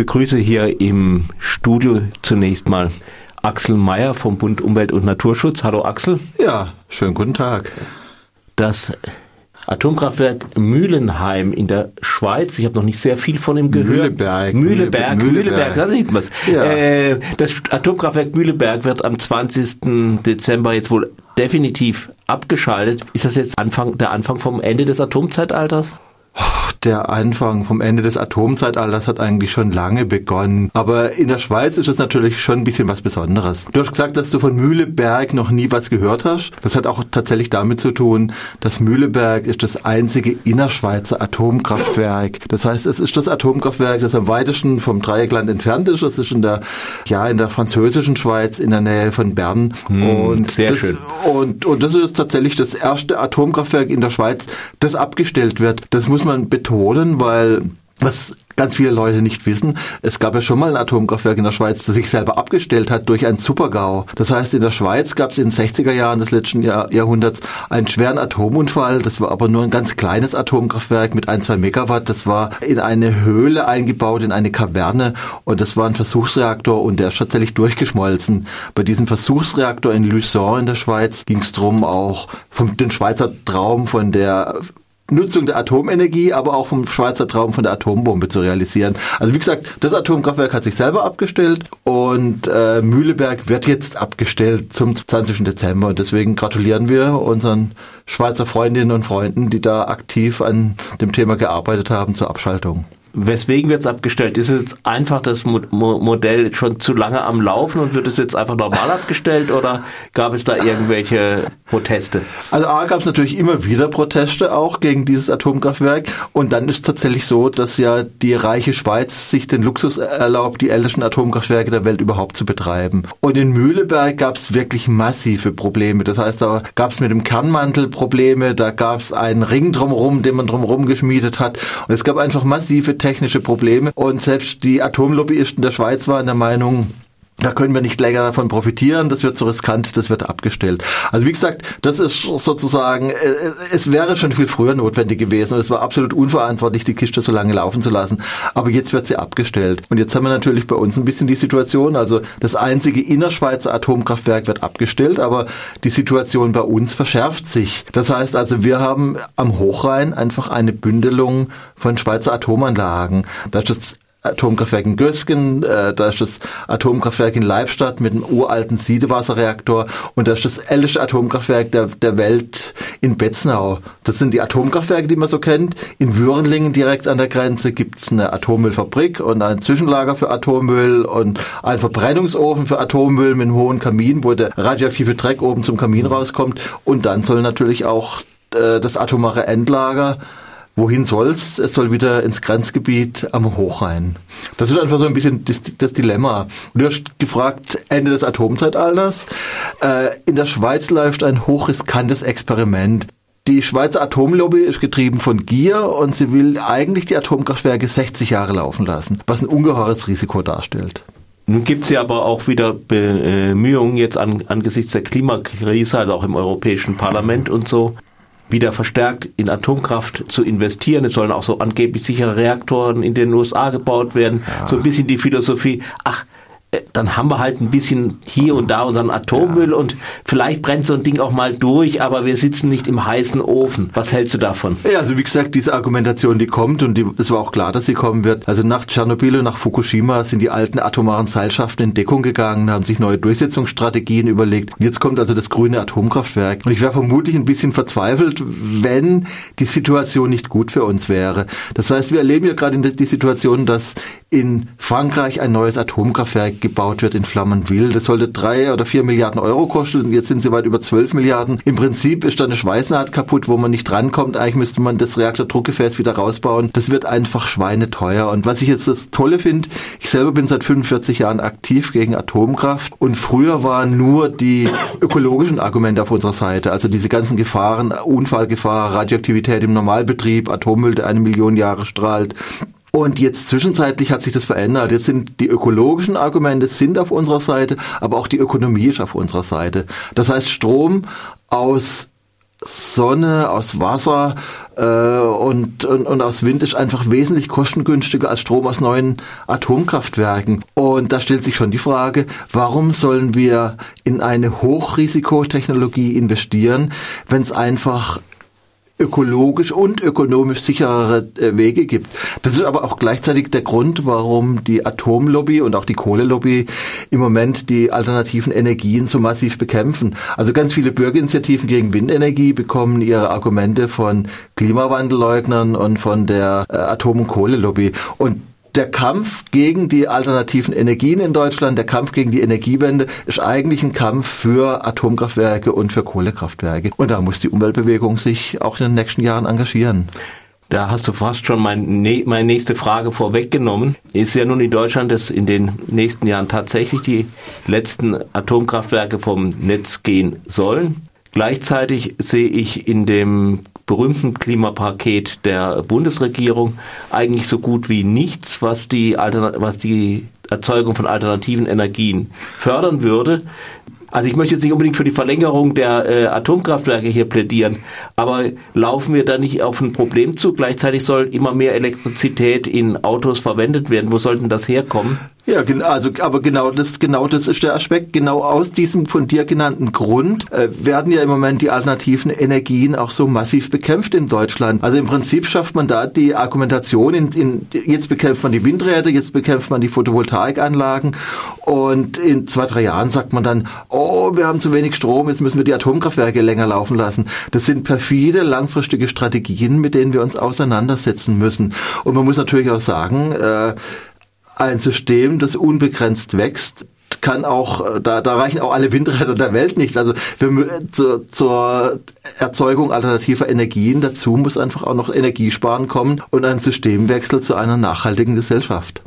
begrüße hier im Studio zunächst mal Axel Meyer vom Bund Umwelt und Naturschutz. Hallo Axel. Ja, schönen guten Tag. Das Atomkraftwerk Mühlenheim in der Schweiz. Ich habe noch nicht sehr viel von ihm gehört. Mühleberg. Mühleberg, Mühleberg, Mühleberg da sieht man ja. äh, Das Atomkraftwerk Mühleberg wird am 20. Dezember jetzt wohl definitiv abgeschaltet. Ist das jetzt Anfang, der Anfang vom Ende des Atomzeitalters? Der Anfang vom Ende des Atomzeitalters hat eigentlich schon lange begonnen. Aber in der Schweiz ist es natürlich schon ein bisschen was Besonderes. Du hast gesagt, dass du von Mühleberg noch nie was gehört hast. Das hat auch tatsächlich damit zu tun, dass Mühleberg ist das einzige innerschweizer Atomkraftwerk. Das heißt, es ist das Atomkraftwerk, das am weitesten vom Dreieckland entfernt ist. Das ist in der, ja, in der französischen Schweiz in der Nähe von Bern. Hm, und sehr das, schön. Und, und das ist tatsächlich das erste Atomkraftwerk in der Schweiz, das abgestellt wird. Das muss man betonen betonen, weil was ganz viele Leute nicht wissen, es gab ja schon mal ein Atomkraftwerk in der Schweiz, das sich selber abgestellt hat durch einen Supergau. Das heißt, in der Schweiz gab es in den 60er Jahren des letzten Jahr, Jahrhunderts einen schweren Atomunfall. Das war aber nur ein ganz kleines Atomkraftwerk mit ein, zwei Megawatt. Das war in eine Höhle eingebaut, in eine Kaverne und das war ein Versuchsreaktor und der ist tatsächlich durchgeschmolzen. Bei diesem Versuchsreaktor in Luçon in der Schweiz ging es darum, auch vom den Schweizer Traum von der Nutzung der Atomenergie, aber auch vom Schweizer Traum von der Atombombe zu realisieren. Also wie gesagt, das Atomkraftwerk hat sich selber abgestellt und äh, Mühleberg wird jetzt abgestellt zum 20. Dezember und deswegen gratulieren wir unseren Schweizer Freundinnen und Freunden, die da aktiv an dem Thema gearbeitet haben zur Abschaltung. Weswegen wird es abgestellt? Ist es jetzt einfach das Modell schon zu lange am Laufen und wird es jetzt einfach normal abgestellt oder gab es da irgendwelche Proteste? Also A gab es natürlich immer wieder Proteste auch gegen dieses Atomkraftwerk und dann ist tatsächlich so, dass ja die reiche Schweiz sich den Luxus erlaubt, die ältesten Atomkraftwerke der Welt überhaupt zu betreiben. Und in Mühleberg gab es wirklich massive Probleme. Das heißt, da gab es mit dem Kernmantel Probleme, da gab es einen Ring drumherum, den man drumherum geschmiedet hat und es gab einfach massive technische Probleme. Und selbst die Atomlobbyisten der Schweiz waren der Meinung, da können wir nicht länger davon profitieren, das wird zu riskant, das wird abgestellt. Also wie gesagt, das ist sozusagen, äh, es wäre schon viel früher notwendig gewesen und es war absolut unverantwortlich, die Kiste so lange laufen zu lassen. Aber jetzt wird sie abgestellt. Und jetzt haben wir natürlich bei uns ein bisschen die Situation, also das einzige innerschweizer Atomkraftwerk wird abgestellt, aber die Situation bei uns verschärft sich. Das heißt also, wir haben am Hochrhein einfach eine Bündelung von Schweizer Atomanlagen. Da ist das Atomkraftwerk in Gösgen, äh, da ist das Atomkraftwerk in Leibstadt mit einem uralten Siedewasserreaktor und da ist das älteste Atomkraftwerk der, der Welt in Betznau. Das sind die Atomkraftwerke, die man so kennt. In Würenlingen direkt an der Grenze gibt's eine Atommüllfabrik und ein Zwischenlager für Atommüll und ein Verbrennungsofen für Atommüll mit einem hohen Kamin, wo der radioaktive Dreck oben zum Kamin rauskommt. Und dann soll natürlich auch äh, das atomare Endlager Wohin soll's? Es soll wieder ins Grenzgebiet am Hochrhein. Das ist einfach so ein bisschen das, das Dilemma. Du hast gefragt, Ende des Atomzeitalters. Äh, in der Schweiz läuft ein hochriskantes Experiment. Die Schweizer Atomlobby ist getrieben von Gier und sie will eigentlich die Atomkraftwerke 60 Jahre laufen lassen, was ein ungeheures Risiko darstellt. Nun gibt es ja aber auch wieder Bemühungen jetzt an, angesichts der Klimakrise, also auch im Europäischen Parlament und so, wieder verstärkt in Atomkraft zu investieren. Es sollen auch so angeblich sichere Reaktoren in den USA gebaut werden. Ja. So ein bisschen die Philosophie, ach, äh, dann haben wir halt ein bisschen hier und da unseren Atommüll ja. und vielleicht brennt so ein Ding auch mal durch, aber wir sitzen nicht im heißen Ofen. Was hältst du davon? Ja, also wie gesagt, diese Argumentation, die kommt und es war auch klar, dass sie kommen wird. Also nach Tschernobyl und nach Fukushima sind die alten atomaren Seilschaften in Deckung gegangen, haben sich neue Durchsetzungsstrategien überlegt. Und jetzt kommt also das grüne Atomkraftwerk. Und ich wäre vermutlich ein bisschen verzweifelt, wenn die Situation nicht gut für uns wäre. Das heißt, wir erleben ja gerade die Situation, dass in Frankreich ein neues Atomkraftwerk gebaut wird in Flamanville. Das sollte drei oder vier Milliarden Euro kosten und jetzt sind sie weit über zwölf Milliarden. Im Prinzip ist da eine Schweißnaht kaputt, wo man nicht drankommt. Eigentlich müsste man das Reaktordruckgefäß wieder rausbauen. Das wird einfach schweineteuer. Und was ich jetzt das Tolle finde, ich selber bin seit 45 Jahren aktiv gegen Atomkraft und früher waren nur die ökologischen Argumente auf unserer Seite. Also diese ganzen Gefahren, Unfallgefahr, Radioaktivität im Normalbetrieb, Atommüll, der eine Million Jahre strahlt, und jetzt zwischenzeitlich hat sich das verändert. Jetzt sind die ökologischen Argumente sind auf unserer Seite, aber auch die Ökonomie ist auf unserer Seite. Das heißt, Strom aus Sonne, aus Wasser äh, und, und, und aus Wind ist einfach wesentlich kostengünstiger als Strom aus neuen Atomkraftwerken. Und da stellt sich schon die Frage, warum sollen wir in eine Hochrisikotechnologie investieren, wenn es einfach ökologisch und ökonomisch sicherere äh, Wege gibt. Das ist aber auch gleichzeitig der Grund, warum die Atomlobby und auch die Kohlelobby im Moment die alternativen Energien so massiv bekämpfen. Also ganz viele Bürgerinitiativen gegen Windenergie bekommen ihre Argumente von Klimawandelleugnern und von der äh, Atom- und Kohlelobby. Und der Kampf gegen die alternativen Energien in Deutschland, der Kampf gegen die Energiewende ist eigentlich ein Kampf für Atomkraftwerke und für Kohlekraftwerke. Und da muss die Umweltbewegung sich auch in den nächsten Jahren engagieren. Da hast du fast schon mein, meine nächste Frage vorweggenommen. Ist ja nun in Deutschland, dass in den nächsten Jahren tatsächlich die letzten Atomkraftwerke vom Netz gehen sollen. Gleichzeitig sehe ich in dem berühmten Klimapaket der Bundesregierung eigentlich so gut wie nichts, was die, was die Erzeugung von alternativen Energien fördern würde. Also ich möchte jetzt nicht unbedingt für die Verlängerung der äh, Atomkraftwerke hier plädieren, aber laufen wir da nicht auf ein Problem zu? Gleichzeitig soll immer mehr Elektrizität in Autos verwendet werden. Wo sollten das herkommen? Ja, also aber genau das, genau das ist der Aspekt. Genau aus diesem von dir genannten Grund äh, werden ja im Moment die alternativen Energien auch so massiv bekämpft in Deutschland. Also im Prinzip schafft man da die Argumentation. In, in, jetzt bekämpft man die Windräder, jetzt bekämpft man die Photovoltaikanlagen und in zwei drei Jahren sagt man dann, oh, wir haben zu wenig Strom, jetzt müssen wir die Atomkraftwerke länger laufen lassen. Das sind perfide langfristige Strategien, mit denen wir uns auseinandersetzen müssen. Und man muss natürlich auch sagen, äh, ein System, das unbegrenzt wächst, kann auch, äh, da, da reichen auch alle Windräder der Welt nicht. Also wir, zur, zur Erzeugung alternativer Energien dazu muss einfach auch noch Energiesparen kommen und ein Systemwechsel zu einer nachhaltigen Gesellschaft.